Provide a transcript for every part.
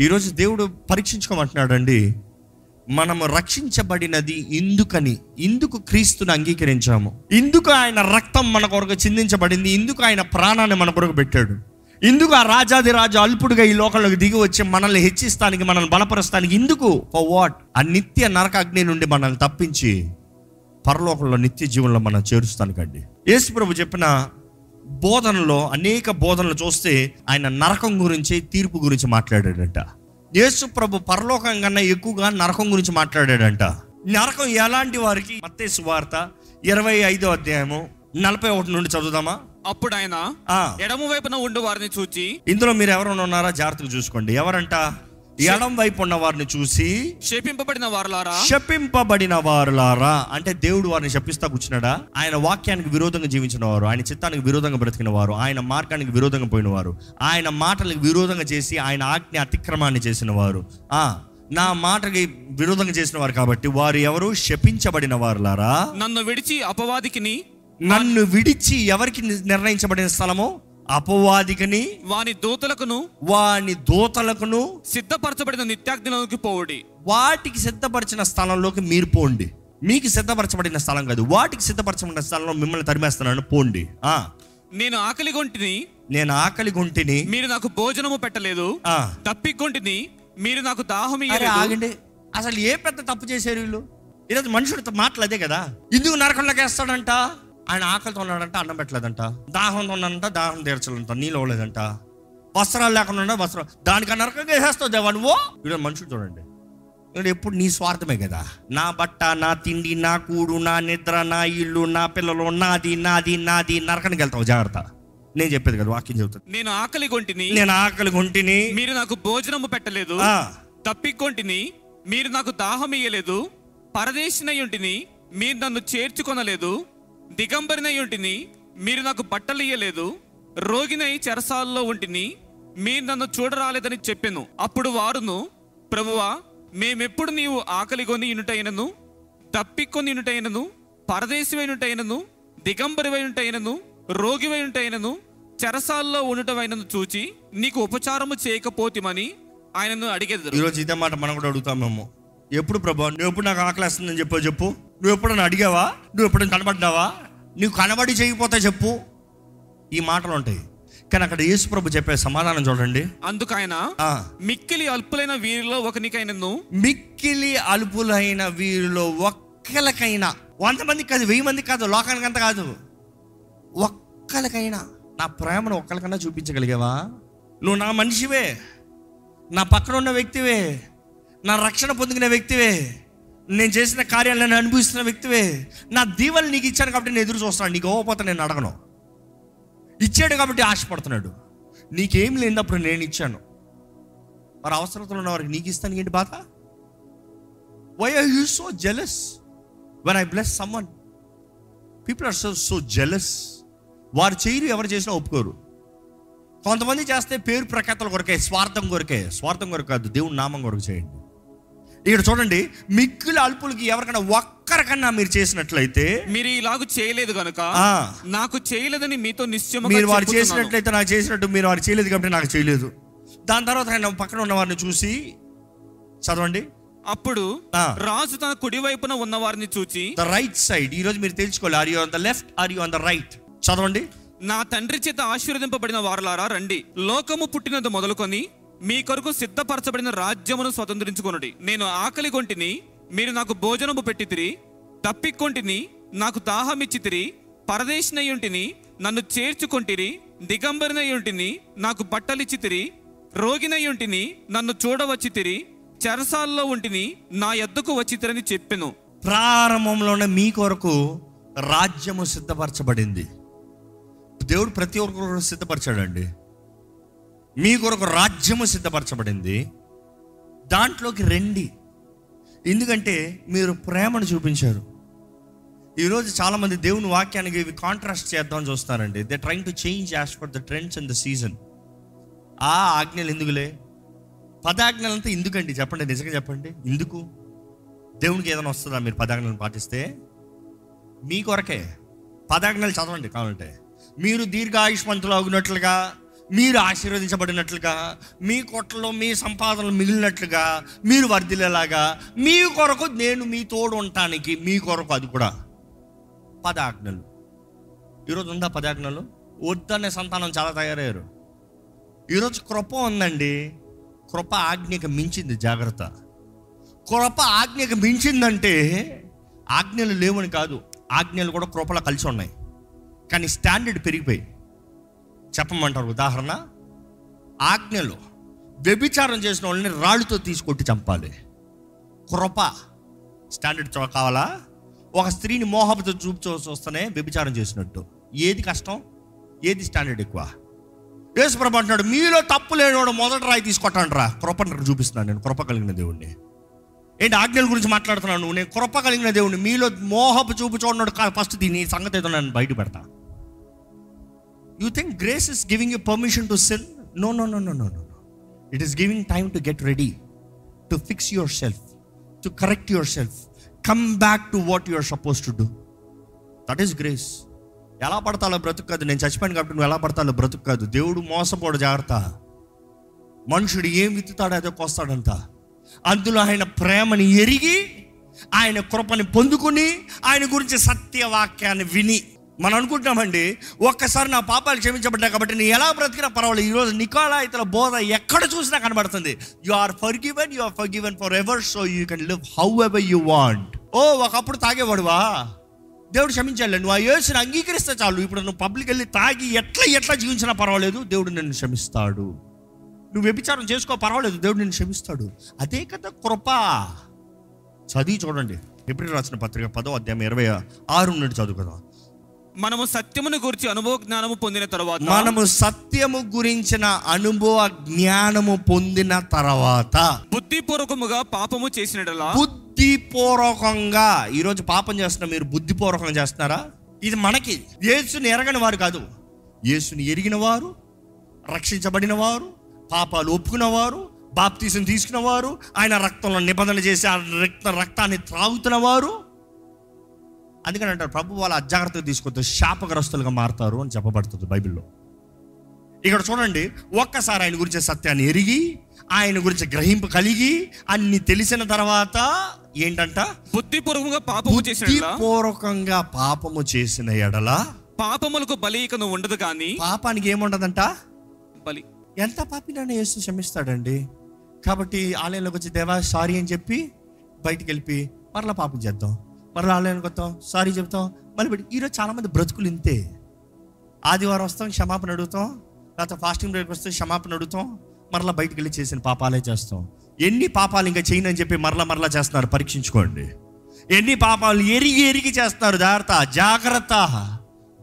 ఈరోజు దేవుడు పరీక్షించుకోమంటున్నాడండి. మనము రక్షించబడినది ఇందుకని ఇందుకు క్రీస్తుని అంగీకరించాము. ఇందుకు ఆయన రక్తం మన కొరకు చిందించబడింది ఇందుకు ఆయన ప్రాణాన్ని మన కొరకు పెట్టాడు. ఇందుకు ఆ రాజాది రాజు అల్పుడుగా ఈ లోకంలోకి దిగి వచ్చి మనల్ని హెచ్చిస్తానికి మనల్ని బలపరుస్తానికి ఇందుకు? ఫర్ వాట్ ఆ నిత్య నరక అగ్ని నుండి మనల్ని తప్పించి పరలోకంలో నిత్య జీవనంలో మనం చేరుస్తానికండి. యేసు ప్రభు చెప్పిన బోధనలో అనేక బోధనలు చూస్తే ఆయన నరకం గురించి తీర్పు గురించి మాట్లాడాడంట. యేసు ప్రభు పరలోకం కన్నా ఎక్కువగా నరకం గురించి మాట్లాడాడంట. నరకం ఎలాంటి వారికి? మత్తేసు వార్త ఇరవై ఐదో అధ్యాయము నలభై ఒకటి నుండి చదువుదామా? అప్పుడు ఆయన ఎడమ వైపున ఉండు వారిని చూచి ఇందులో మీరు ఎవరైనా ఉన్నారా? జాగ్రత్తగా చూసుకోండి. ఎవరంట? ఎడం వైపు ఉన్న వారిని చూసి శపింపబడిన వారలారా? శపింపబడిన వారులారా? అంటే దేవుడు వారిని శపిస్తా కూర్చున్నాడా? ఆయన వాక్యానికి విరోధంగా జీవించిన వారు ఆయన చిత్తానికి విరోధంగా బ్రతికిన వారు ఆయన మార్గానికి విరోధంగా పోయిన వారు ఆయన మాటలకు విరోధంగా చేసి ఆయన ఆజ్ఞ అతిక్రమాన్ని చేసిన వారు. ఆ నా మాటకి విరోధంగా చేసిన వారు కాబట్టి వారు ఎవరు? శపించబడిన వారులారా? నన్ను విడిచి అపవాదికిని నన్ను విడిచి ఎవరికి నిర్ణయించబడిన స్థలము? అపవాదికని వాని దూతలకును వాని దోతలకును సిద్ధపరచబడిన నిత్యాగ్నిలోకి పోవుడి. వాటికి సిద్ధపరిచిన స్థలంలోకి మీరు పోండి. మీకు సిద్ధపరచబడిన స్థలం కాదు. వాటికి సిద్ధపరచబడిన స్థలంలో మిమ్మల్ని తరిమేస్తున్నాను. పోండి. ఆ. నేను ఆకలి గొంటిని నేను ఆకలి గుంటిని మీరు నాకు భోజనము పెట్టలేదు. ఆ, తప్పికొంటిని మీరు నాకు దాహం ఆగండి. అసలు ఏ పెద్ద తప్పు చేశారు వీళ్ళు? ఈరోజు మనుషుడితో మాటలు అదే కదా. ఎందుకు నరకంలోకి వేస్తాడంట? ఆయన ఆకలితో ఉన్నాడంట అన్నం పెట్టలేదంట. దాహంతో ఉన్నాడంట దాహం తీర్చలేదంట నీళ్ళు ఇవ్వలేదంట. వస్త్రాలు లేకుండా వస్త్రం దానికి నరకంగా వేసేస్తావు దేవా నువ్వు? ఈరోజు మనుషుడు చూడండి. ఇక్కడ ఎప్పుడు నీ స్వార్థమే కదా. నా బట్ట నా తిండి నా కూడు నా నిద్ర నా ఇల్లు నా పిల్లలు నాది నాది నాది. నరకానికి వెళ్తావు జాగ్రత్త. నేను చెప్పేది కదా వాక్యం చెబుతాను నేను ఆకలి గొంటిని నేను ఆకలి గుంటిని. మీరు నాకు భోజనము పెట్టలేదు. తప్పికొంటిని మీరు నాకు దాహం ఇయ్యలేదు. పరదేశినయుంటిని మీరు నన్ను చేర్చుకొనలేదు. దిగంబరినయుంటిని మీరు నాకు బట్టలు ఇయ్యలేదు రోగినై చెరసాల్లో ఉంటిని మీరు నన్ను చూడరాలేదని చెప్పాను. అప్పుడు వారును ప్రభువా మేమెప్పుడు నీవు ఆకలి కొని ఇనుటైనను తప్పికొని ఇనుటైనను పరదేశివైనటైనను దిగంబరివైనటైనను రోగివైనటైనను చెరసాల్లో ఉండటమైనను చూచి నీకు ఉపచారము చేయకపోతిమని ఆయనను అడిగేది ఈరోజు ఇదే మాట మనం కూడా అడుగుతామేమో ఎప్పుడు ప్రభా? నువ్వు ఎప్పుడు నాకు ఆకలేస్తుందని చెప్పో చెప్పు. నువ్వు ఎప్పుడైనా అడిగావా? నువ్వు ఎప్పుడైనా కనబడ్డావా? నువ్వు కనబడి చేయకపోతే చెప్పు. ఈ మాటలు ఉంటాయి కానీ అక్కడ యేసు ప్రభు చెప్పే సమాధానం చూడండి. అందుకైన మిక్కిలి అల్పులైన వీరిలో ఒకనికైనను? మిక్కిలి అలుపులైన వీరిలో ఒక్కలకైనా వంద మందికి కాదు వెయ్యి మందికి కాదు లోకానికి అంత కాదు. ఒక్కలకైనా నా ప్రేమను ఒక్కరికన్నా చూపించగలిగావా? నువ్వు నా మనిషివే. నా పక్కన ఉన్న వ్యక్తివే. నా రక్షణ పొందిన వ్యక్తివే. నేను చేసిన కార్యాలను అనుభవిస్తున్న వ్యక్తివే. నా దీవెనలు నీకు ఇచ్చాను కాబట్టి నేను ఎదురు చూస్తాను. నీకు ఇవ్వకపోతే నేను అడగను. ఇచ్చాడు కాబట్టి ఆశపడుతున్నాడు. నీకేం లేనప్పుడు నేను ఇచ్చాను. మరి అవసరతలు ఉన్న వారికి నీకు ఇస్తాను. ఏంటి బాధ? Why are you so jealous when I bless someone people are so so jealous వారు చేయరు ఎవరు చేసినా ఒప్పుకోరు. కొంతమంది చేస్తే పేరు ప్రఖ్యాతల కొరకే స్వార్థం కొరకే. స్వార్థం కొరకు కాదు దేవుని నామం కొరకు చేయండి. ఇక్కడ చూడండి మిక్కుల అల్పులకి ఎవరికైనా ఒక్కరికన్నా మీరు చేసినట్లయితే మీరు ఇలాగు చేయలేదు గనుక ఆ, నాకు చేయలేదని మీతో నిశ్చయముగా మీరు వారు. చేసినట్లయితే నాకు చేసినట్టు మీరు వారు చేయలేదు కాబట్టి నాకు చేయలేదు. దాని తర్వాత ఆయన పక్కన ఉన్న వారిని చూసి చదవండి. అప్పుడు. రాజు తన కుడి వైపున ఉన్న వారిని చూచి ద రైట్ సైడ్ ఈ రోజు మీరు తెలుసుకోవాలి are you on the left are you on the right చదవండి. నా తండ్రి చేత ఆశీర్వదింపబడిన వారలారా రండి. లోకము పుట్టినది మొదలుకొని మీ కొరకు సిద్ధపరచబడిన రాజ్యమును స్వతంత్రించుకొనుడి. నేను ఆకలి కొంటిని మీరు నాకు భోజనము పెట్టితిరి తప్పికొంటిని నాకు దాహమిచ్చితిరి పరదేశినయుంటిని నన్ను చేర్చుకొంటిరి దిగంబరినయుంటిని నాకు బట్టలిచ్చితిరి రోగినయుంటిని నన్ను చూడవచ్చితిరి చెరసాల్లో ఉంటిని నా ఎద్దుకు వచ్చితిరని చెప్పెను. ప్రారంభంలోనే మీ కొరకు రాజ్యము సిద్ధపరచబడింది. దేవుడు ప్రతి ఒక్కరు సిద్ధపరచాడండి. మీ కొరకు రాజ్యము సిద్ధపరచబడింది. దాంట్లోకి రండి. ఎందుకంటే మీరు ప్రేమను చూపించారు. ఈరోజు చాలామంది దేవుని వాక్యానికి ఇవి కాంట్రాస్ట్ చేద్దామని చూస్తారండి. They trying to change as per the trends and the season ఆ ఆజ్ఞలు ఎందుకులే? పదాజ్ఞలంతా ఎందుకండి? చెప్పండి నిజంగా చెప్పండి. ఎందుకు? దేవునికి ఏదైనా వస్తుందా? మీరు పదాజ్ఞలను పాటిస్తే? మీ కొరకే. పదాజ్ఞలు చదవండి కావాలంటే. మీరు దీర్ఘాయుష్మంతులు అవునట్లుగా మీరు ఆశీర్వదించబడినట్లుగా మీ కొట్లలో మీ సంపాదనలు మిగిలినట్లుగా మీరు వర్ధిల్లేలాగా మీ కొరకు నేను మీ తోడు ఉండటానికి మీ కొరకు అది కూడా పదాజ్ఞలు. ఈరోజు ఉందా పదాజ్ఞలు? వద్దనే సంతానం చాలా తయారయ్యారు. ఈరోజు కృప ఉందండి. కృప ఆజ్ఞకి మించింది జాగ్రత్త. కృప ఆజ్ఞకి మించిందంటే ఆజ్ఞలు లేవని కాదు ఆజ్ఞలు కూడా కృపలో కలిసి ఉన్నాయి. కానీ స్టాండర్డ్ పెరిగిపోయి చెప్పమంటారు. ఉదాహరణ ఆజ్ఞలు వ్యభిచారం చేసిన వాళ్ళని రాళ్ళతో తీసుకొట్టి చంపాలి. కృప స్టాండర్డ్ చూ- కావాలా? ఒక స్త్రీని మోహపతో చూపు చూస్తేనే వ్యభిచారం చేసినట్టు. ఏది కష్టం? ఏది స్టాండర్డ్ ఎక్కువ? యేసుప్రభు అంటున్నాడు మీలో తప్పు లేనివాడు మొదటి రాయి తీసుకొట్టాను రా కృపను చూపిస్తున్నాను నేను కృప కలిగిన దేవుణ్ణి. ఏంటి ఆజ్ఞల గురించి మాట్లాడుతున్నాను నువ్వు? నేను కృప కలిగిన దేవుణ్ణి. మీలో మోహపు చూపు చూడన్నాడు ఫస్ట్ దీని సంగతి ఏదో నేను బయట పెడతాను you think grace is giving you permission to sell no no no no no no it is giving time to get ready to fix yourself to correct yourself come back to what you are suppose to do that is grace ఎలా పడతాలో బ్రతుకు కాదు నేను చచ్చిపోయాను కాబట్టి నువ్వు ఎలా పడతాలో బ్రతుకు కాదు దేవుడు మోసపోడు జాగ్రత్త. మనుషుడు ఏం విత్తుతాడో అదే కోస్తాడంత అందులో ఆయన ప్రేమని ఎరిగి ఆయన కృపని పొందుకుని ఆయన గురించి సత్యవాక్యాన్ని విని మనం అనుకుంటున్నామండి ఒక్కసారి నా పాపాలు క్షమించబడ్డా కాబట్టి నేను ఎలా బ్రతికినా పర్వాలేదు. ఈరోజు నికోలా ఇతర బోధ ఎక్కడ చూసినా కనబడుతుంది. You are forgiven you are forgiven forever so you can live however you want ఓ ఒకప్పుడు తాగేవాడువా? దేవుడు క్షమించాలి నువ్వు ఆ యోచన అంగీకరిస్తే చాలు. ఇప్పుడు నువ్వు పబ్లిక్ వెళ్ళి తాగి ఎట్లా ఎట్లా జీవించినా పర్వాలేదు. దేవుడు నిన్ను క్షమిస్తాడు. నువ్వు వ్యభిచారం చేసుకో పర్వాలేదు. దేవుడు నిన్ను క్షమిస్తాడు. అదే కదా కృప. చదివి చూడండి. ఎప్పుడు రాసిన పత్రిక పదో అధ్యాయం ఇరవై ఆరు నుండి చదువు కదా మనము సత్యమును గురించి అనుభవ జ్ఞానము పొందిన తర్వాత మనము సత్యము గురించిన అనుభవ జ్ఞానము పొందిన తర్వాత బుద్ధిపూర్వకముగా పాపము చేసినడలా బుద్ధిపూర్వకంగా ఈరోజు పాపం చేస్తున్న మీరు బుద్ధిపూర్వకంగా చేస్తున్నారా? ఇది మనకి యేసుని ఎరగని వారు కాదు. యేసుని ఎరిగిన వారు రక్షించబడిన వారు పాపాలు ఒప్పుకున్న వారు బాప్తీసం తీసుకున్న వారు ఆయన రక్తంలో నిబంధన చేసి ఆ రక్త రక్తాన్ని త్రాగుతున్న వారు అందుకని అంటారు ప్రభు వాళ్ళ అజాగ్రత్తగా తీసుకొస్తే శాపగ్రస్తులుగా మారుతారు అని చెప్పబడుతుంది బైబిల్లో. ఇక్కడ చూడండి ఒక్కసారి ఆయన గురించి సత్యాన్ని ఎరిగి ఆయన గురించి గ్రహింపు కలిగి అన్ని తెలిసిన తర్వాత ఏంటంట? బుద్ధిపూర్వకంగా పాపము చేసినడలా బుద్ధిపూర్వకంగా పాపము చేసిన ఎడల? పాపములకు బలి ఇక నువ్వు ఉండదు కానీ పాపానికి ఏముండదంట? బలి. ఎంత పాపినైనా యేసు క్షమిస్తాడండి. కాబట్టి ఆలయంలోకి వచ్చి దేవా సారీ అని చెప్పి బయటికి వెళ్ళి మరలా పాపం చేద్దాం. మరలా ఆలయానికి వస్తాం సారీ చెప్తాం మళ్ళీ ఈరోజు చాలామంది బ్రతుకులు ఇంతే. ఆదివారం వస్తాం క్షమాపణ అడుగుతాం. లేకపోతే ఫాస్టింగ్ బ్రేక్ వస్తే క్షమాపణ అడుగుతాం. మరలా బయటికి వెళ్ళి చేసిన పాపాలే చేస్తాం. ఎన్ని పాపాలు ఇంకా చేయనని చెప్పి మరలా మరలా చేస్తున్నారు పరీక్షించుకోండి. ఎన్ని పాపాలు ఎరిగి ఎరిగి చేస్తున్నారు జాగ్రత్త జాగ్రత్త.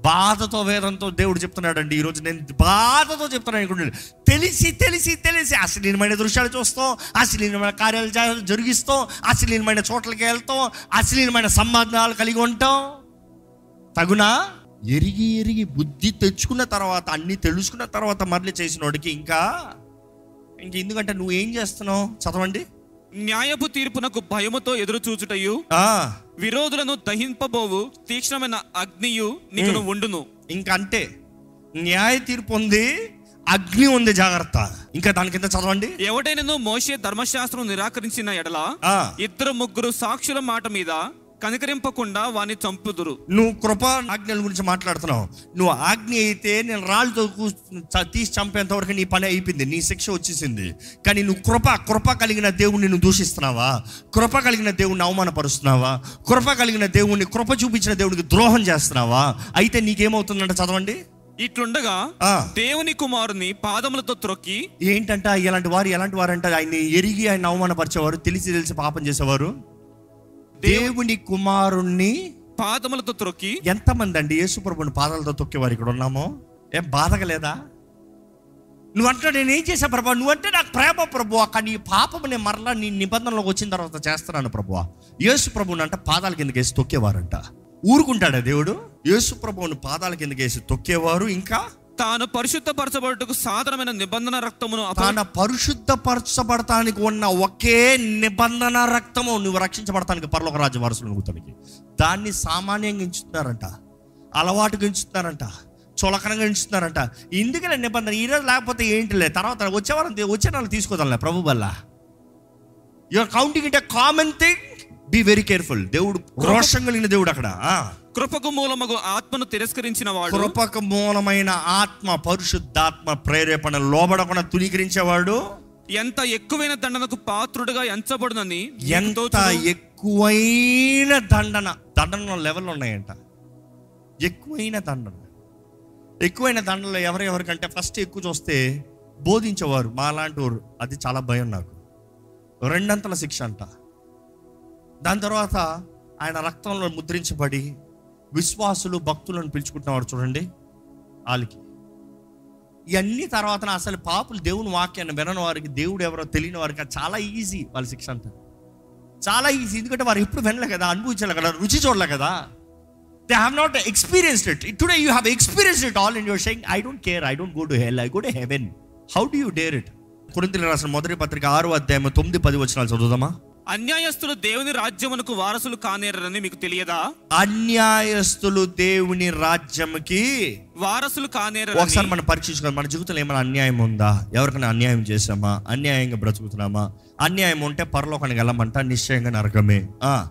బాధతో వేదంతో దేవుడు చెప్తున్నాడండి. ఈరోజు నేను బాధతో చెప్తున్నాను అనుకుంటున్నాను. తెలిసి తెలిసి తెలిసి అశ్లీలమైన దృశ్యాలు చూస్తాం అశ్లీలమైన కార్యాలు జరిగిస్తాం అశ్లీలమైన చోట్లకి వెళ్తాం అశ్లీలమైన సంబంధాలు కలిగి ఉంటాం. తగునా? ఎరిగి ఎరిగి బుద్ధి తెచ్చుకున్న తర్వాత అన్ని తెలుసుకున్న తర్వాత మరలి చేసిన వాడికి ఇంకా ఇంక ఎందుకంటే నువ్వు ఏం చేస్తున్నావు? చదవండి. న్యాయపు తీర్పునకు భయముతో ఎదురు చూచుటయు ఆ, విరోధులను దహింపబోవు తీక్ష్ణమైన అగ్నియు నీకు ఉండును. ఇంకంటే న్యాయ తీర్పు ఉంది అగ్ని ఉంది జాగ్రత్త. ఇంకా దాని కింద చదవండి? ఎవడైనను మోషే ధర్మశాస్త్రం నిరాకరించిన ఎడల ఇద్దరు ముగ్గురు సాక్షుల మాట మీద కనికరింపకుండా వాని చంపుదురు. నువ్వు కృప ఆజ్ఞల గురించి మాట్లాడుతున్నావు. నువ్వు ఆజ్ఞ అయితే నేను రాళ్ళతో తీసి చంపేంత వరకు నీ పని అయిపోయింది నీ శిక్ష వచ్చేసింది. కానీ నువ్వు కృప కృప కలిగిన దేవుణ్ణి నువ్వు దూషిస్తున్నావా? కృప కలిగిన దేవుణ్ణి అవమానపరుస్తున్నావా? కృప కలిగిన దేవుణ్ణి కృప చూపించిన దేవుడికి ద్రోహం చేస్తున్నావా? అయితే నీకేమవుతుందంటే చదవండి. ఇట్లుండగా. దేవుని కుమారుని పాదములతో త్రొక్కి ఏంటంట ఇలాంటి వారు ఎలాంటి వారు అంటే ఆయన్ని ఎరిగి ఆయన అవమానపరిచేవారు తెలిసి తెలిసి పాపం చేసేవారు. దేవుని కుమారుణ్ణి పాదములతో త్రొక్కి ఎంతమంది అండి యేసుప్రభుని పాదాలతో తొక్కేవారు ఇక్కడ ఉన్నామో. ఏం బాధగా లేదా నువ్వు అంటే నేను ఏం చేశా ప్రభా? నువ్వంటే నాకు ప్రేమ ప్రభు కానీ ఈ పాపం నేను మరలా నీ నిబంధనలోకి వచ్చిన తర్వాత చేస్తున్నాను ప్రభు యేసు ప్రభుని అంటే పాదాల కిందకి వేసి తొక్కేవారంట. ఊరుకుంటాడా దేవుడు? యేసు ప్రభువుని పాదాల కిందకి వేసి తొక్కేవారు ఇంకా? తాను పరిశుద్ధపరచబడుటకు సాధారణమైన నిబంధన రక్తమును అప- తన పరిశుద్ధపరచబడటానికి ఉన్న ఒకే నిబంధన రక్తము నువ్వు రక్షించబడటానికి పరలోక రాజ్య వారసులు దాన్ని సామాన్యంగా ఎంచుతున్నారంట అలవాటుగా ఎంచుతున్నారంట చులకనగా ఎంచుతున్నారంట. ఇందుకనే నిబంధన ఈరోజు లేకపోతే ఏంటి లే తర్వాత వచ్చేవారం వచ్చే వాళ్ళు తీసుకోదాంలే ప్రభు వల్ల. You're counting it common thing be very careful దేవుడు రోషం కలిగిన దేవుడు అక్కడ. కృపకు మూలమగు ఆత్మను తిరస్కరించిన వాడు కృపకు మూలమైన ఆత్మ పరిశుద్ధాత్మ ప్రేరేపణ లోబడకుండా తునీకరించేవాడు. ఎంత ఎక్కువైన దండనకు పాత్రుడుగా ఎంచబడునని ఎంత. ఎక్కువైన దండన దండన లెవెల్ ఉన్నాయంట. ఎక్కువైన దండన. ఎక్కువైన దండనలో ఎవరెవరికంటే ఫస్ట్ ఎక్కువ చూస్తే బోధించేవారు మా లాంటి వారు అది చాలా భయం నాకు. రెండంతల శిక్ష అంట. దాని తర్వాత ఆయన రక్తంలో ముద్రించబడి విశ్వాసులు భక్తులను పిలుచుకుంటున్నవాడు చూడండి వాళ్ళకి ఇవన్నీ తర్వాత అసలు పాపులు దేవుని వాక్యాన్ని వినని వారికి దేవుడు ఎవరో తెలియని వారికి చాలా ఈజీ వాళ్ళ శిక్ష అంతా. చాలా ఈజీ. ఎందుకంటే వారు ఎప్పుడు వినలే కదా అనుభవించలే కదా రుచి చూడలే కదా. They have not experienced it today you have experienced it all in your saying I don't care I don't go to hell I go to heaven how do you dare it కొరింతలు రాసిన మొదటి పత్రిక ఆరు అధ్యాయం తొమ్మిది పది వచ్చినాలు చదువుదామా? అన్యాయస్తులు దేవుని రాజ్యమునకు వారసులు కానేరని మీకు తెలియదా? అన్యాయస్తులు దేవుని రాజ్యంకి వారసులు ఒకసారి కానేరని మనం పరీక్షించుకోవాలి మన జీవితంలో ఏమైనా అన్యాయం ఉందా? ఎవరికైనా అన్యాయం చేసామా అన్యాయంగా బ్రతుకుతున్నామా? అన్యాయం ఉంటే పరలోకానికి వెళ్ళమంట? నిశ్చయంగా నరకమే. ఆ.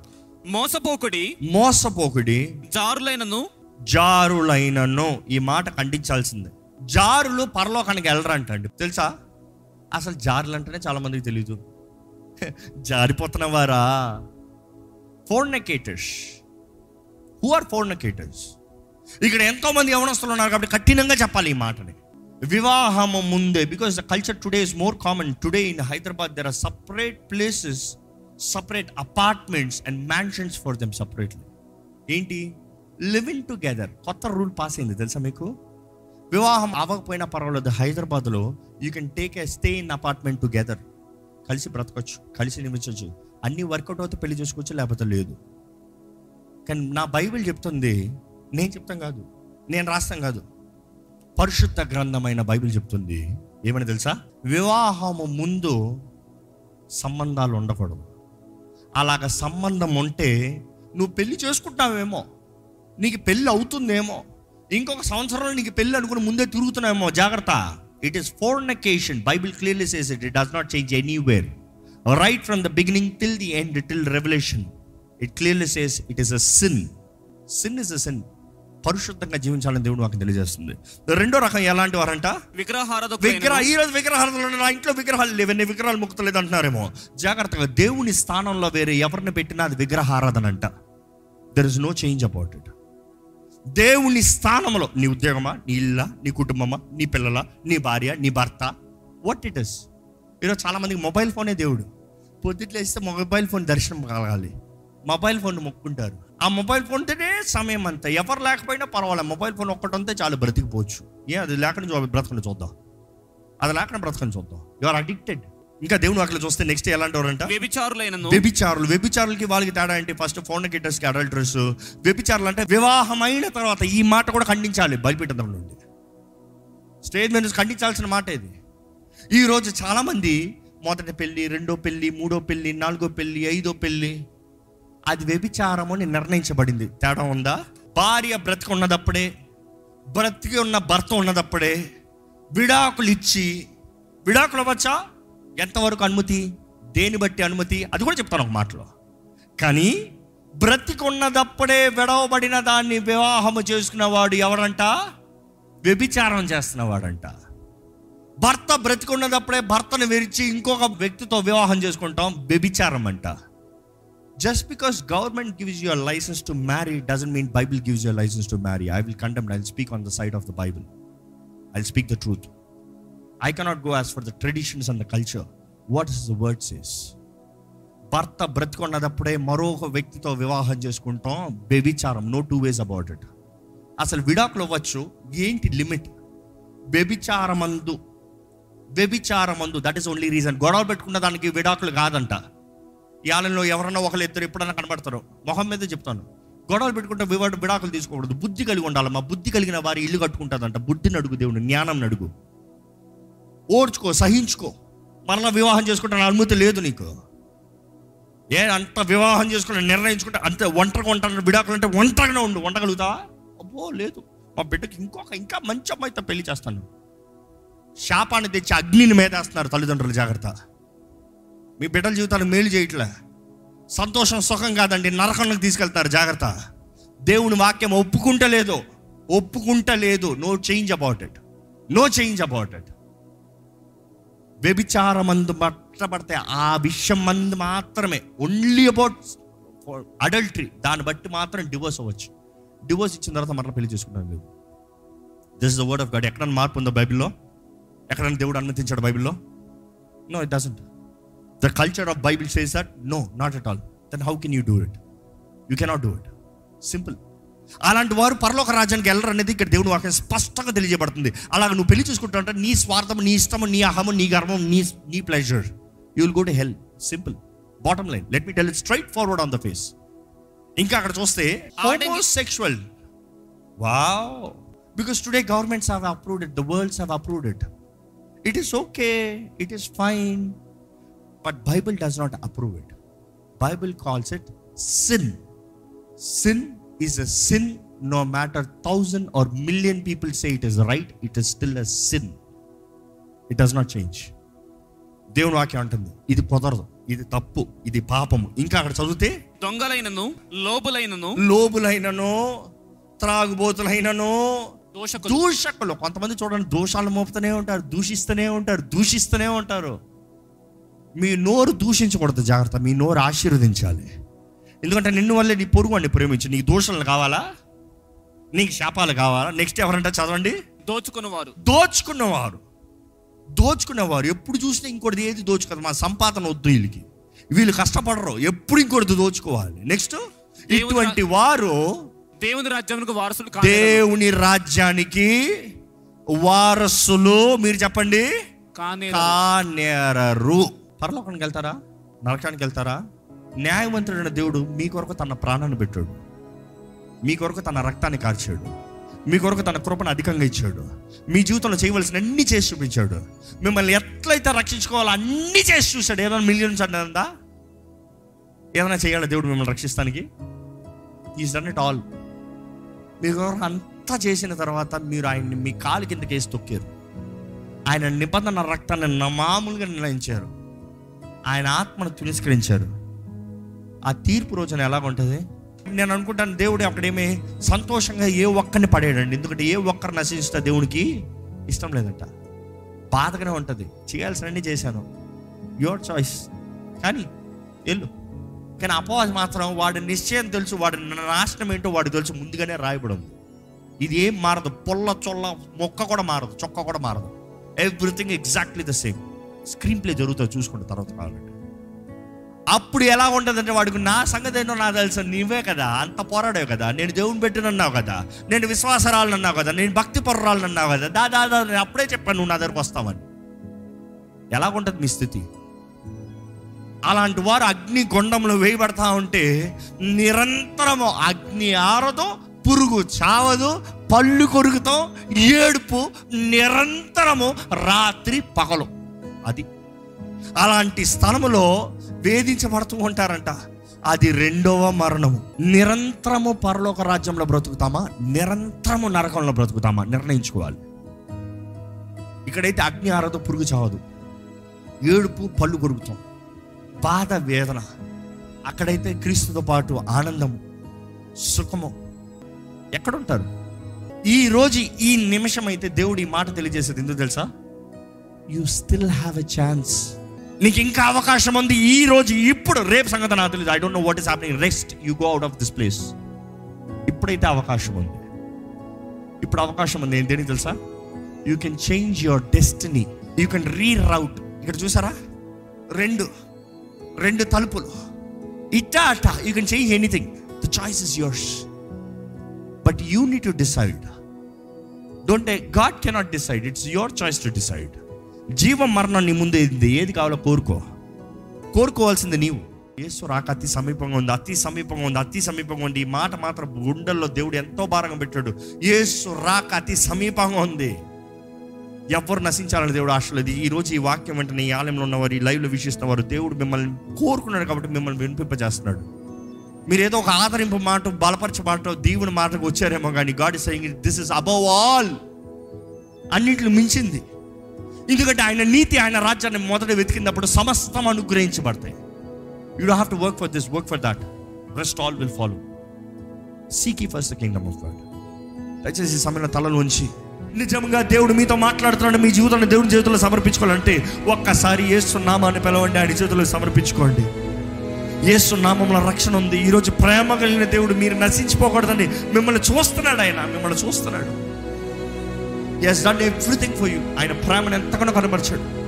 మోసపోకుడి మోసపోకుడి జారులైనను జారులైనను ఈ మాట ఖండించాల్సిందే. జారులు పరలోకానికి వెళ్ళరంటండి. తెలుసా? అసలు జారులు అంటేనే చాలా మందికి తెలియదు జారిపోతున్న వారా ఫోర్నకేటర్స్ హూ ఆర్ ఫోర్నకేటర్స్ ఇక్కడ ఎంతో మంది యవనస్తులు ఉన్నారు కాబట్టి కఠినంగా చెప్పాలి ఈ మాటని. వివాహము ముందే because the culture today is more common today in Hyderabad there are separate places separate apartments and mansions for them separately ఏంటి? లివింగ్ టుగెదర్ కొత్త రూల్ పాస్ అయింది తెలుసా మీకు? వివాహం అవ్వకపోయినా పర్వాలేదు హైదరాబాద్లో you can take a stay in apartment together కలిసి బ్రతకొచ్చు కలిసి నిమించవచ్చు అన్ని వర్కౌట్ అవుతే పెళ్ళి చేసుకోవచ్చు లేకపోతే లేదు. కానీ నా బైబిల్ చెప్తుంది నేను చెప్తాం కాదు నేను రాస్తాం కాదు. పరిశుద్ధ గ్రంథమైన బైబిల్ చెప్తుంది. ఏమని తెలుసా? వివాహము ముందు సంబంధాలు ఉండకూడదు. అలాగ సంబంధం ఉంటే నువ్వు పెళ్ళి చేసుకుంటావేమో నీకు పెళ్ళి అవుతుందేమో ఇంకొక సంవత్సరంలో నీకు పెళ్ళి అనుకుని ముందే తిరుగుతున్నావేమో జాగ్రత్త. It is fornication Bible clearly says it it does not change anywhere right from the beginning till the end till Revelation it clearly says it is a sin sin is a sin పరిశుద్ధంగా జీవించాలని దేవుడు నాకు తెలియజేస్తుంది. రెండో రకం ఎలాంటి వారంట? విగ్రహారాధకులైనను. విగ్రహ ఈ రోజు విగ్రహాలు ఉన్నాయి, నా ఇంట్లో విగ్రహాలు లేవన్నీ విగ్రహాలు ముక్తలేదు అంటున్నారేమో. జాగ్రత్తగా దేవుని స్థానంలో వేరే ఎవరిని పెట్టినా అది విగ్రహారాధన అంట. There is no change about it దేవుని స్థానంలో నీ ఉద్యోగమా? నీ ఇల్లా? నీ కుటుంబమా? నీ పిల్లల? నీ భార్య? నీ భర్త? వాట్ ఇట్ ఇస్ ఈరోజు చాలామందికి మొబైల్ ఫోనే దేవుడు. పొద్దుట్లేస్తే మొబైల్ ఫోన్ దర్శనం కలగాలి మొబైల్ ఫోన్ మొక్కుంటారు. ఆ మొబైల్ ఫోన్తోనే సమయం అంతా. ఎవరు లేకపోయినా పర్వాలేదు మొబైల్ ఫోన్ ఒక్కటి ఉంటే చాలు బ్రతికిపోవచ్చు. ఏ అది లేకుండా బ్రతకని చూద్దాం. అది లేకుండా బ్రతకని చూద్దాం. యు ఆర్ అడిక్టెడ్ ఇంకా దేవుని అక్కడ చూస్తే నెక్స్ట్ ఎలాంటి వారంట? వ్యభిచారులైనను వ్యభిచారులు. వ్యభిచారులకి వాళ్ళకి తేడా ఏంటి? ఫస్ట్ ఫోర్నకేటర్స్కి అడల్టర్స్ వ్యభిచారులు అంటే వివాహమైన తర్వాత ఈ మాట కూడా ఖండించాలి బలిపీఠం నుండి. స్టేజ్ మీద ఖండించాల్సిన మాట ఇది. ఈ రోజు చాలా మంది మొదటి పెళ్ళి రెండో పెళ్ళి మూడో పెళ్ళి నాలుగో పెళ్ళి ఐదో పెళ్ళి అది వ్యభిచారం అని నిర్ణయించబడింది. తేడా ఉందా? భార్య బ్రతికి ఉన్నదప్పుడే బ్రతికి ఉన్న భర్త ఉన్నదప్పుడే విడాకులు ఇచ్చి విడాకులు అవ్వచ్చా? ఎంతవరకు అనుమతి? దేని బట్టి అనుమతి? అది కూడా చెప్తాను ఒక మాటలో. కానీ బ్రతికున్నదప్పుడే విడవబడిన దాన్ని వివాహము చేసుకున్నవాడు ఎవరంట? వ్యభిచారం చేస్తున్నవాడంట భర్త బ్రతికున్నదప్పుడే భర్తను విరిచి ఇంకొక వ్యక్తితో వివాహం చేసుకుంటాం వ్యభిచారం అంట. Just because government gives your licence to marry doesn't mean Bible gives your licence to marry I will condemn I speak on the side of the Bible I speak the truth I cannot go as far the traditions and the culture what is the words is భర్త బ్రతికున్నదప్పుడే మరొక వ్యక్తితో వివాహం చేసుకుంటాం బెబిచారం no two ways about it అసలు విడాకులు అవ్వచ్చు ఏంటి లిమిట్? వ్యభిచారమందు వ్యభిచారమందు దట్ ఈస్ ఓన్లీ రీజన్ గొడవ పెట్టుకున్న దానికి విడాకులు కాదంట. ఈ ఆలయంలో ఎవరన్నా ఒకరు ఇద్దరు ఎప్పుడన్నా కనబడతారో. మొహం మీద చెప్తాను. గొడవలు పెట్టుకుంటే వివాడు విడాకులు తీసుకోకూడదు. బుద్ధి కలిగి ఉండాలి మా బుద్ధి కలిగిన వారి ఇల్లు కట్టుకుంటుందంట బుద్ధిని అడుగు దేవుడు జ్ఞానం అడుగు. ఓడ్చుకో సహించుకో. మరలా వివాహం చేసుకుంటాను అనుమతి లేదు నీకు. ఏ అంత వివాహం చేసుకుంటే నిర్ణయించుకుంటే అంత ఒంటరిగా ఉంటాను విడాకులు అంటే ఒంటరిగానే ఉండు. వండగలుగుతావా అబ్బో లేదు. మా బిడ్డకి ఇంకొక ఇంకా మంచి అమ్మాయితో పెళ్ళి చేస్తాను. శాపాన్ని తెచ్చి అగ్నిని మేదేస్తున్నారు తల్లిదండ్రులు జాగ్రత్త. మీ బిడ్డల జీవితాన్ని మేలు చేయట్లే. సంతోషం సుఖం కాదండి నరకంలోకి తీసుకెళ్తారు జాగ్రత్త. దేవుని వాక్యం ఒప్పుకుంటలేదు. ఒప్పుకుంటలేదు. No change about it no change about it వ్యభిచారమందు పట్టబడితే ఆ విషయం మందు మాత్రమే ఓన్లీ అబౌట్ అడల్టరీ దాన్ని బట్టి మాత్రం డివోర్స్ అవ్వచ్చు డివోర్స్ ఇచ్చిన తర్వాత మరణ పెళ్ళి చేసుకుంటాం లేదు this the word of God ఎక్కడైనా మార్పు ఉందో బైబిల్లో ఎక్కడైనా దేవుడు అనుమతించాడు బైబిల్లో no it doesn't the culture of Bible says that no not at all then how can you do it you cannot do it simple అలాంటి వారు పరలోక రాజ్యానికి వెళ్ళరు అనేది ఇక్కడ దేవుని వాక్యం స్పష్టంగా తెలియజేయబడుతుంది. అలాగ నువ్వు పెళ్ళి చూసుకుంటా అంటే నీ స్వార్థం నీ ఇష్టము నీ అహము నీ గర్వం నీ నీ pleasure you will go to hell simple bottom line let me tell it straight forward on the face ఇంకా అక్కడ చూస్తే sexual wow because today governments have approved it the worlds have approved it it is okay it is fine but Bible does not approve it Bible calls it sin sin is a sin no matter thousand or million people say it is right it is still a sin. It does not change. దేవుని వాక్యం అంటుంది ఇది కుదరదు ఇది తప్పు ఇది పాపము. ఇంకా అక్కడ చదివితే దొంగలైనను లోబులైనను లోబులైనను త్రాగుబోతులైనను దోషకులు. దూషకులు. కొంతమంది చూడండి దోషాలు మోపుతూనే ఉంటారు దూషిస్తూనే ఉంటారు దూషిస్తూనే ఉంటారు. మీ నోరు దూషించకూడదు జాగ్రత్త. మీ నోరు ఆశీర్వదించాలి. ఎందుకంటే నిన్ను వల్లే నీ పొరుగు వాడిని ప్రేమించు. నీకు దోషాలు కావాలా? నీకు శాపాలు కావాలా? నెక్స్ట్ ఎవరంటే చదవండి? దోచుకున్నవారు. దోచుకున్నవారు. దోచుకునేవారు ఎప్పుడు చూసినా ఇంకోటి ఏది దోచుకోదు? మా సంపాదన వద్దు వీళ్ళకి. వీళ్ళు కష్టపడరు. ఎప్పుడు ఇంకోటి దోచుకోవాలి? నెక్స్ట్ ఇటువంటి వారు దేవుని రాజ్యానికి వారసులు దేవుని రాజ్యానికి వారసులు. మీరు చెప్పండి. కానీ కానేరరు. పరలోకానికి వెళ్తారా? నరకానికి వెళ్తారా? న్యాయవంతుడైన దేవుడు మీ కొరకు తన ప్రాణాన్ని పెట్టాడు. మీ కొరకు తన రక్తాన్ని కార్చాడు. మీ కొరకు తన కృపను అధికంగా ఇచ్చాడు. మీ జీవితంలో చేయవలసిన అన్ని చేసి చూపించాడు. మిమ్మల్ని ఎట్లయితే రక్షించుకోవాలో అన్ని చేసి చూశాడు. ఏదైనా మిలియన్స్ అన్నదా ఏదైనా చేయాలి దేవుడు మిమ్మల్ని రక్షిస్తానికి? ఈజ్ డన్ ఇట్ ఆల్ మీ కొరకు అంతా చేసిన తర్వాత మీరు ఆయన్ని మీ కాలు కిందకి వేసి తొక్కారు. ఆయన నిబంధన రక్తాన్ని మామూలుగా నిర్ణయించారు. ఆయన ఆత్మను తిరస్కరించారు. ఆ తీర్పు రోజున ఎలా ఉంటుంది నేను అనుకుంటాను దేవుడు అక్కడేమి సంతోషంగా ఏ ఒక్కరిని పడేయడండి. ఎందుకంటే ఏ ఒక్కరు నశిస్తే దేవుడికి ఇష్టం లేదంట. బాధగానే ఉంటుంది. చేయాల్సినవన్నీ చేశాను. యువర్ చాయిస్ కానీ వెళ్ళు. కానీ అపవాది మాత్రం వాడి నిశ్చయం తెలుసు వాడి నాశనం ఏంటో వాడికి తెలుసు ముందుగానే రాయబడి ఇది ఏం మారదు. పొల్ల చొల్ల మొక్క కూడా మారదు చొక్క కూడా మారదు. Everything exactly the same screenplay జరుగుతుంది చూసుకుంటే తర్వాత కావాలంటే. అప్పుడు ఎలా ఉంటుందంటే వాడికి నా సంగతి ఏంటో నాకు తెలుసు నీవే కదా అంత పోరాడావు కదా నేను దేవుని పెట్టినన్నావు కదా నేను విశ్వాసరాలను అన్నావు కదా నేను భక్తి పొర్రాలను అన్నావు కదా దా దా నేను అప్పుడే చెప్పాను నువ్వు నా దగ్గరకు వస్తావని. ఎలాగుంటుంది మీ స్థితి? అలాంటి వారు అగ్ని గుండంలో వేయబడతా ఉంటే నిరంతరము అగ్ని ఆరదు పురుగు చావదు పళ్ళు కొరుకుతాం ఏడుపు నిరంతరము రాత్రి పగలు. అది అలాంటి స్థలములో వేధించబడుతూ ఉంటారంట. అది రెండవ మరణము. నిరంతరము పరలోక రాజ్యంలో బ్రతుకుతామా? నిరంతరము నరకంలో బ్రతుకుతామా? నిర్ణయించుకోవాలి. ఇక్కడైతే అగ్ని ఆరదు పురుగు చావదు. ఏడుపు పళ్ళు కొరుకుతాం. బాధ వేదన. అక్కడైతే క్రీస్తుతో పాటు ఆనందము సుఖము. ఎక్కడుంటారు? ఈరోజు ఈ నిమిషం అయితే దేవుడు ఈ మాట తెలియజేసేది ఎందుకు తెలుసా? You still have a chance నీకు ఇంకా అవకాశం ఉంది ఈ రోజు ఇప్పుడు రేపు సంగతి నాకు తెలియదు I don't know what is happening rest you go out of this place ఇప్పుడైతే అవకాశం ఉంది. ఇప్పుడు అవకాశం ఉంది. ఏంటి తెలుసా? You can change your destiny you can reroute ఇక్కడ చూసారా? రెండు. రెండు తలుపులు. ఇట్టా. అట్ట you can change anything the choice is yours but you need to decide don't God cannot decide it's your choice to decide జీవం మరణం నీ ముందు ఏది కావాలో కోరుకో. కోరుకోవాల్సింది నీవు. యేసు రాక అతి సమీపంగా ఉంది అతి సమీపంగా ఉంది అతి సమీపంగా ఉంది. ఈ మాట మాత్రం గుండెల్లో దేవుడు ఎంతో భారంగా పెట్టాడు. యేసు రాక అతి సమీపంగా ఉంది. ఎవరు నశించాలని దేవుడు ఆశ లేదు. ఈ రోజు ఈ వాక్యం వెంటనే ఈ ఆలయంలో ఉన్నవారు ఈ లైవ్లో వీక్షిస్తున్న వారు దేవుడు మిమ్మల్ని కోరుకున్నాడు కాబట్టి మిమ్మల్ని వినిపింపజేస్తున్నాడు. మీరు ఏదో ఒక ఆదరింపు మాట బలపరచ మాట దేవుని మాటకు వచ్చారేమో కానీ God is saying this is above all. అన్నింటిని మించింది. ఎందుకంటే ఆయన నీతి ఆయన రాజ్యాన్ని మొదట వెతికినప్పుడు సమస్తం అనుగ్రహించబడతాయి. You do have to work for this work for that rest all will follow seek first the kingdom of God దయచేసి సమయంలో సమయంలో తలలోంచి నిజంగా దేవుడు మీతో మాట్లాడుతున్నాడు మీ జీవితాన్ని దేవుడి చేతుల్లో సమర్పించుకోవాలంటే ఒక్కసారి ఏసునామాన్ని పిలవండి ఆయన చేతుల్లో సమర్పించుకోండి. ఏసునామంలో రక్షణ ఉంది. ఈరోజు ప్రేమ కలిగిన దేవుడు మీరు నశించిపోకూడదని మిమ్మల్ని చూస్తున్నాడు ఆయన మిమ్మల్ని చూస్తున్నాడు. He's done everything for you ఆయన ప్రేమను ఎంతగానో కనబరిచాడు.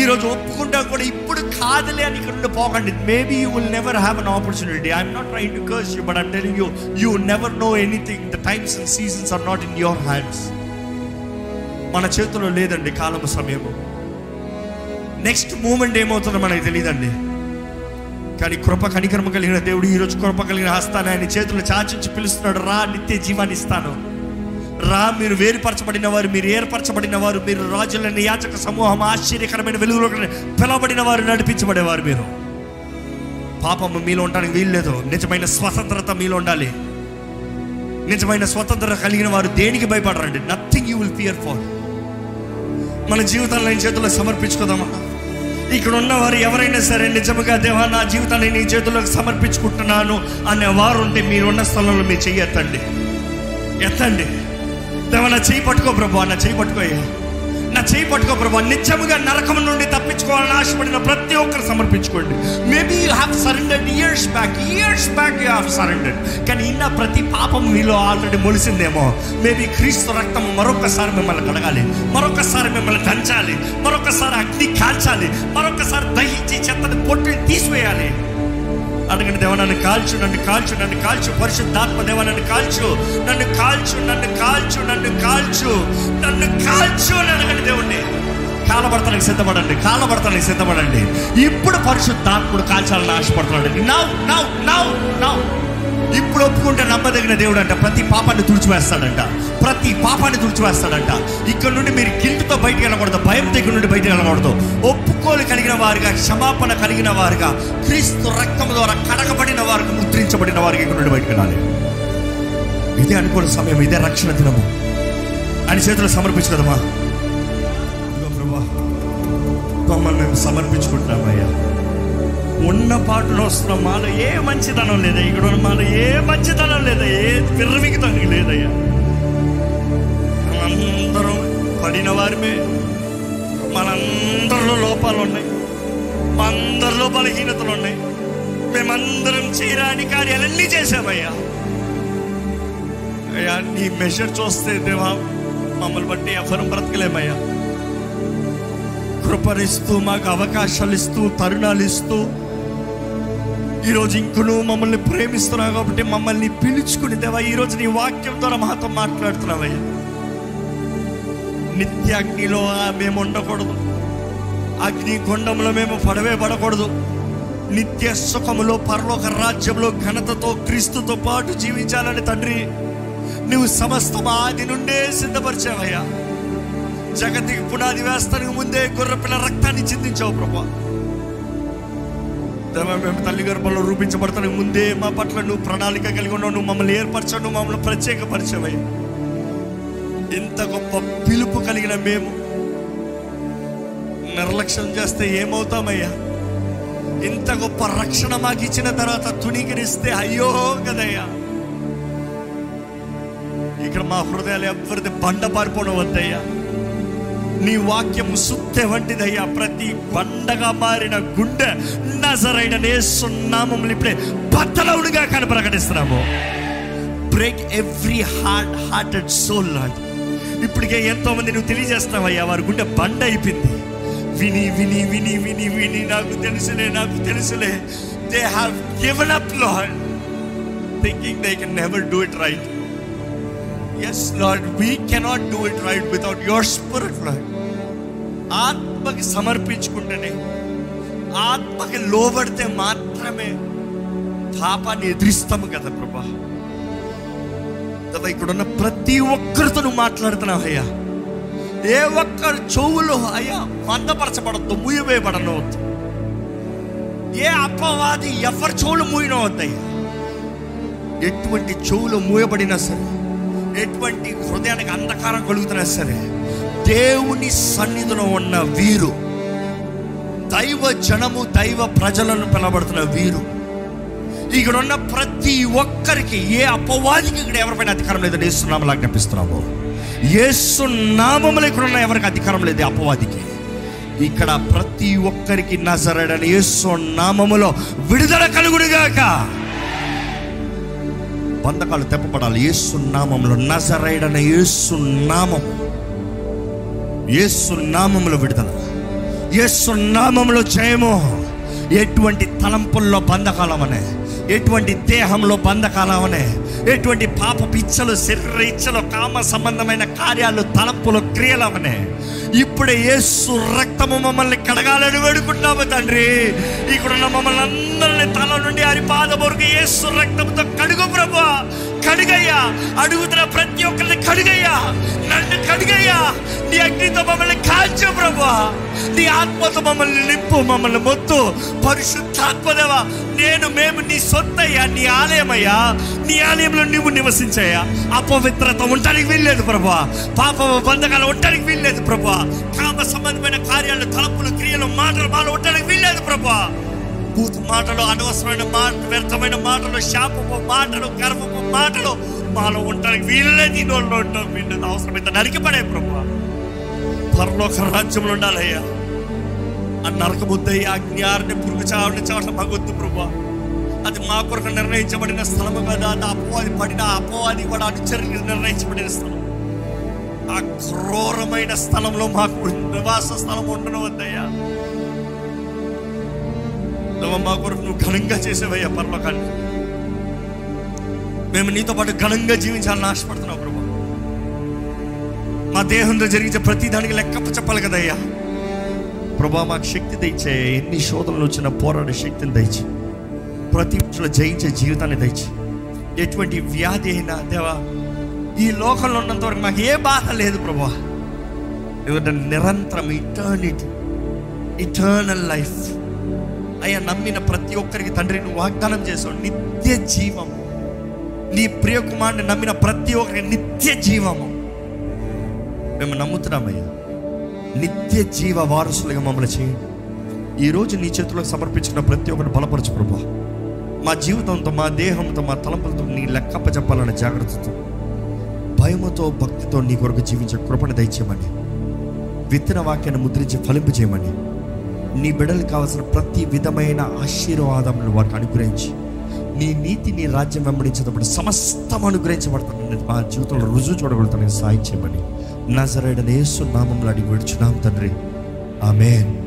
ఈరోజు ఒప్పుకుంటా కూడా ఇప్పుడు కాదులే అని ఇక్కడ పోకండి. Maybe you will never have an opportunity I'm not try to curse you but I'm telling you you never know anything the times and seasons are not in your hands మన చేతిలో లేదండి కాలం సమయము. నెక్స్ట్ మూమెంట్ ఏమవుతుందో మనకి తెలియదండి కానీ కృప కనికరమ కలిగిన దేవుడు ఈరోజు కృప కలిగిన హస్తాన్ని ఆయన చేతులు చాచించి పిలుస్తున్నాడు. రా నిత్య జీవాన్ని ఇస్తాను. రా మీరు వేరుపరచబడిన వారు మీరు ఏర్పరచబడిన వారు మీరు రాజులైన యాచక సమూహం ఆశ్చర్యకరమైన వెలుగులో పిలవబడిన వారు నడిపించబడేవారు మీరు. పాపము మీలో ఉండడానికి వీలు లేదు. నిజమైన స్వతంత్రత మీలో ఉండాలి. నిజమైన స్వతంత్రత కలిగిన వారు దేనికి భయపడరండి? Nothing you will fear for మన జీవితాన్ని నేను చేతుల్లో సమర్పించుకుందామా? ఇక్కడ ఉన్నవారు ఎవరైనా సరే నిజముగా దేవా నా జీవితాన్ని నీ చేతుల్లోకి సమర్పించుకుంటున్నాను అనే వారు ఉంటే మీరున్న స్థలంలో మీరు చెయ్యి ఎత్తండి ఎత్తండి. దేవా నా చేయి పట్టుకో ప్రభు నా చేయి పట్టుకోయ్యా నా చేయి పట్టుకో ప్రభు నిత్యముగా నరకం నుండి తప్పించుకోవాలని ఆశపడిన ప్రతి ఒక్కరు సమర్పించుకోండి. Maybe you have surrendered years back years back you have surrendered కానీ ఇన్న ప్రతి పాపం మీలో ఆల్రెడీ మొలిసిందేమో. మేబీ క్రీస్తు రక్తం మరొకసారి మిమ్మల్ని కడగాలి మరొకసారి మిమ్మల్ని దంచాలి మరొకసారి అగ్ని కాల్చాలి మరొకసారి దహించి చెత్తని పొట్టుని తీసివేయాలి. అడగండి దేవ నన్ను కాల్చు నన్ను కాల్చు నన్ను కాల్చు పరిశుద్ధాత్మ దేవ నన్ను కాల్చు నన్ను కాల్చు నన్ను కాల్చు నన్ను కాల్చు నన్ను కాల్చు అని అడగండి దేవుణ్ణి. కాలబడతానికి సిద్ధపడండి కాలబడతానికి సిద్ధపడండి. ఇప్పుడు పరిశుద్ధాత్ముడు కాల్చాలని ఆశపడుతున్నాడు. నౌ నౌ నౌ నౌ ఇప్పుడు ఒప్పుకుంటే నమ్మదగిన దేవుడు అంట ప్రతి పాపాన్ని తుడిచివేస్తాడంట. ప్రతి పాపాన్ని తుడిచివేస్తాడంట. ఇక్కడ నుండి మీరు గిల్ట్తో బయటికి వెళ్ళకూడదు. భయం దగ్గర నుండి బయటికి వెళ్ళకూడదు. ఒప్పుకోలు కలిగిన వారుగా క్షమాపణ కలిగిన వారుగా క్రీస్తు రక్తం ద్వారా కడగబడిన వారికి ముద్రించబడిన వారికి ఇక్కడ నుండి బయటకు వెళ్ళాలి. ఇదే అనుకోని సమయం ఇదే రక్షణ దినము. అని చేతులు సమర్పించుకోదమ్మా ప్రభా మమ్మల్ని మేము సమర్పించుకుంటున్నామయ్యా. ఉన్న పాటలో వస్తున్న మాలో ఏ మంచితనం లేదా ఇక్కడ ఉన్న మాలో ఏ మంచితనం లేదా ఏ విర్రమిగితానికి లేదయ్యా? మనందరం పడిన వారిమే. మనందరిలో లోపాలు ఉన్నాయి. మా అందరిలో బలహీనతలు ఉన్నాయి. మేమందరం చేయరాని కార్యాలన్నీ చేశామయ్యా. అయ్యా నీ మెషర్ చూస్తే దేవా మమ్మల్ని బట్టి ఎవరం బ్రతకలేమయ్యా. కృపనిస్తూ మాకు అవకాశాలు ఇస్తూ తరుణాలు ఇస్తూ ఈరోజు ఇంకను మమ్మల్ని ప్రేమిస్తున్నావు కాబట్టి మమ్మల్ని పిలుచుకుని దేవా ఈరోజు నీ వాక్యం ద్వారా మాతో మాట్లాడుతున్నావయ్యా. నిత్య అగ్నిలో మేము ఉండకూడదు. అగ్ని గుండంలో మేము పడవే పడకూడదు. నిత్య సుఖములో పరలోక రాజ్యంలో ఘనతతో క్రీస్తుతో పాటు జీవించాలని తండ్రి నువ్వు సమస్తం ఆది నుండే సిద్ధపరిచావయ్యా. జగతికి పునాది వేస్తానికి ముందే గుర్రపిల్ల రక్తాన్ని చిందించావు ప్రభా. మేము తల్లి గర్భంలో రూపించబడతానికి ముందే మా పట్ల నువ్వు ప్రణాళిక కలిగి ఉన్నావు. నువ్వు మమ్మల్ని ఏర్పరచావు. నువ్వు మమ్మల్ని ప్రత్యేకపరచవే. ఇంత గొప్ప పిలుపు కలిగిన మేము నిర్లక్ష్యం చేస్తే ఏమవుతామయ్యా? ఇంత గొప్ప రక్షణ మాకు ఇచ్చిన తర్వాత తుణీకరిస్తే అయ్యో కదయ్యా? ఇక్కడ మా హృదయాలు ఎవరిది బండ పారిపోవడం వద్దయ్యా నీ వాక్యము సుత్తె వంటిదయ్యా. ప్రతి బండగా మారిన గుండె నజరైన నేస్తున్నామని ఇప్పుడే బద్దలవుడుగా కను ప్రకటిస్తున్నాము. Break every heart hearted soul Lord ఇప్పటికే ఎంతో మంది నువ్వు తెలియజేస్తావయ్యా వారి గుండె బండ అయిపోయింది. విని విని విని విని విని నాకు తెలుసులే నాకు తెలుసులే. They have given up Lord thinking they can never do it right yes Lord we cannot do it right without your spirit Lord ఆత్మకి సమర్పించుకుంటేనే ఆత్మకి లోబడితే మాత్రమే పాపాన్ని ఎదిరిస్తాము కదా ప్రభా. కదా ఇక్కడ ఉన్న ప్రతి ఒక్కరితో నువ్వు మాట్లాడుతున్నావు అయ్యా. ఏ ఒక్కరు చెవులు అయ్యా మందపరచబడద్దు మూయవేయబడనవద్దు ఏ అపవాది ఎవరి చెవులు మూయినవద్దయ్యా ఎటువంటి చెవులు మూయబడినా సరే ఎటువంటి హృదయానికి అంధకారం కలుగుతున్నా సరే దేవుని సన్నిధిలో ఉన్న వీరు దైవ జనము దైవ ప్రజలను పిలబడుతున్న వీరు. ఇక్కడ ఉన్న ప్రతి ఒక్కరికి ఏ అపవాదికి ఇక్కడ ఎవరిపైన అధికారం లేదని ఏసునామలా కనిపిస్తున్నాము ఏసు నామములు ఇక్కడ ఉన్న ఎవరికి అధికారం లేదు అపవాదికి. ఇక్కడ ప్రతి ఒక్కరికి నజరడని యేసు నామములో విడుదల కలుగుడుగాక బంధకాలు తెప్పబడాలి. యేసు నామంలో నజరైడన ఏసు నామం. ఏసు నామములో విడుదల. ఏసు నామములో జయము. ఎటువంటి తలంపుల్లో బంధకాలమనే ఎటువంటి దేహంలో బంధకాలమనే ఎటువంటి పాప పిచ్చలు శరీర ఇచ్చలు కామ సంబంధమైన కార్యాలు తలంపులు క్రియలమనే. ఇప్పుడే యేసు రక్తము మమ్మల్ని కడగాలని వేడుకుంటాము తండ్రి. ఇక్కడున్న మమ్మల్ని అందరిని తల నుండి అరిపాద వరకు యేసు రక్తంతో కడుగు ప్రభు. కడుగయ్యా. అడుగుతున్న ప్రతి ఒక్కరిని కడుగయ్యా. నన్ను కడుగయ్యా. నీ అగ్నితో మమ్మల్ని కాల్చు ప్రభా నీ ఆత్మతో మమ్మల్ని నింపు మమ్మల్ని మొత్తు. పరిశుద్ధాత్మదేవా నేను మేము నీ సొత్తయ్యా నీ ఆలయమయ్యా. నీ ఆలయంలో నువ్వు నివసించయ్యా. అపవిత్రత ఉండడానికి వీల్లేదు ప్రభా పాప బంధకాలు ఉండడానికి వీల్లేదు ప్రభా కామ సంబంధమైన కార్యాలు తలపులు క్రియలు మాటలు మాలు ఉండడానికి వీల్లేదు ప్రభా భూత మాటలు అనవసరమైన మాట వ్యర్థమైన మాటలు శాపపు మాటలు గర్వపు మాటలు మాలో ఉండడానికి వీల్లేదు ఈ నోళ్ళు ఉండడం వీళ్ళది అవసరమైతే నరికిపడే ప్రభు పరలోక రాజ్యంలో ఉండాలయ్యా. ఆ నరకబుద్దయ్య అజ్ఞారిని పురుగు చావని చావటం భగవద్దు ప్రభు అది మా కొరకు నిర్ణయించబడిన స్థలము కదా అది అపోవాది పడిన అపోవాది కూడా అనుచరులకు నిర్ణయించబడిన స్థలం. ఆ క్రూరమైన స్థలంలో మాకు నివాస స్థలం ఉండను వద్దయ్యా దేవా, మా కొరకు నువ్వు ఘనంగా చేసేవయ్యా పరలోకాన్ని మేము నీతో పాటు ఘనంగా జీవించాలని ఆశపడుతున్నావు ప్రభా. మా దేహంలో జరిగించే ప్రతి దానికి లెక్క చెప్పాలి కదయ్యా. ప్రభా మాకు శక్తి దయచే ఎన్ని శోధనలు వచ్చినా పోరాడే శక్తిని దయచి ప్రతి జయించే జీవితాన్ని దయచి ఎటువంటి వ్యాధి అయినా దేవా ఈ లోకంలో ఉన్నంత వరకు మాకు ఏ బాధ లేదు ప్రభా. ఎందుకంటే నిరంతరం ఇటర్నిటీ ఇటర్నల్ లైఫ్ అయ్యా నమ్మిన ప్రతి ఒక్కరికి తండ్రి నువ్వు వాగ్దానం చేసావు. నిత్య జీవము. నీ ప్రియ కుమారుని నమ్మిన ప్రతి ఒక్కరికి నిత్య జీవము. మేము నమ్ముతున్నామయ్యా నిత్య జీవ వారసులుగా మమ్మల్ని చేయండి. ఈరోజు నీ చేతులకు సమర్పించిన ప్రతి ఒక్కరిని బలపరచు ప్రభా. మా జీవితంతో మా దేహంతో మా తలంపులతో నీ లెక్కప్ప చెప్పాలనే జాగ్రత్తతో భయముతో భక్తితో నీ కొరకు జీవించే కృపణ దయచేయమని విత్తన వాక్యాన్ని ముద్రించి ఫలింపు చేయమని నీ బిడ్డలకు కావాల్సిన ప్రతి విధమైన ఆశీర్వాదములు వారికి అనుగ్రహించి నీ నీతి నీ రాజ్యం వెంబడించేటప్పుడు సమస్తం అనుగ్రహించబడుతుంది మా జీవితంలో రుజువు చూడగలుగుతాను. సాయం చేయమని. నజరేడనేసు నామంలో అడిగి విడుచున్నాం తండ్రి. ఆమెన్.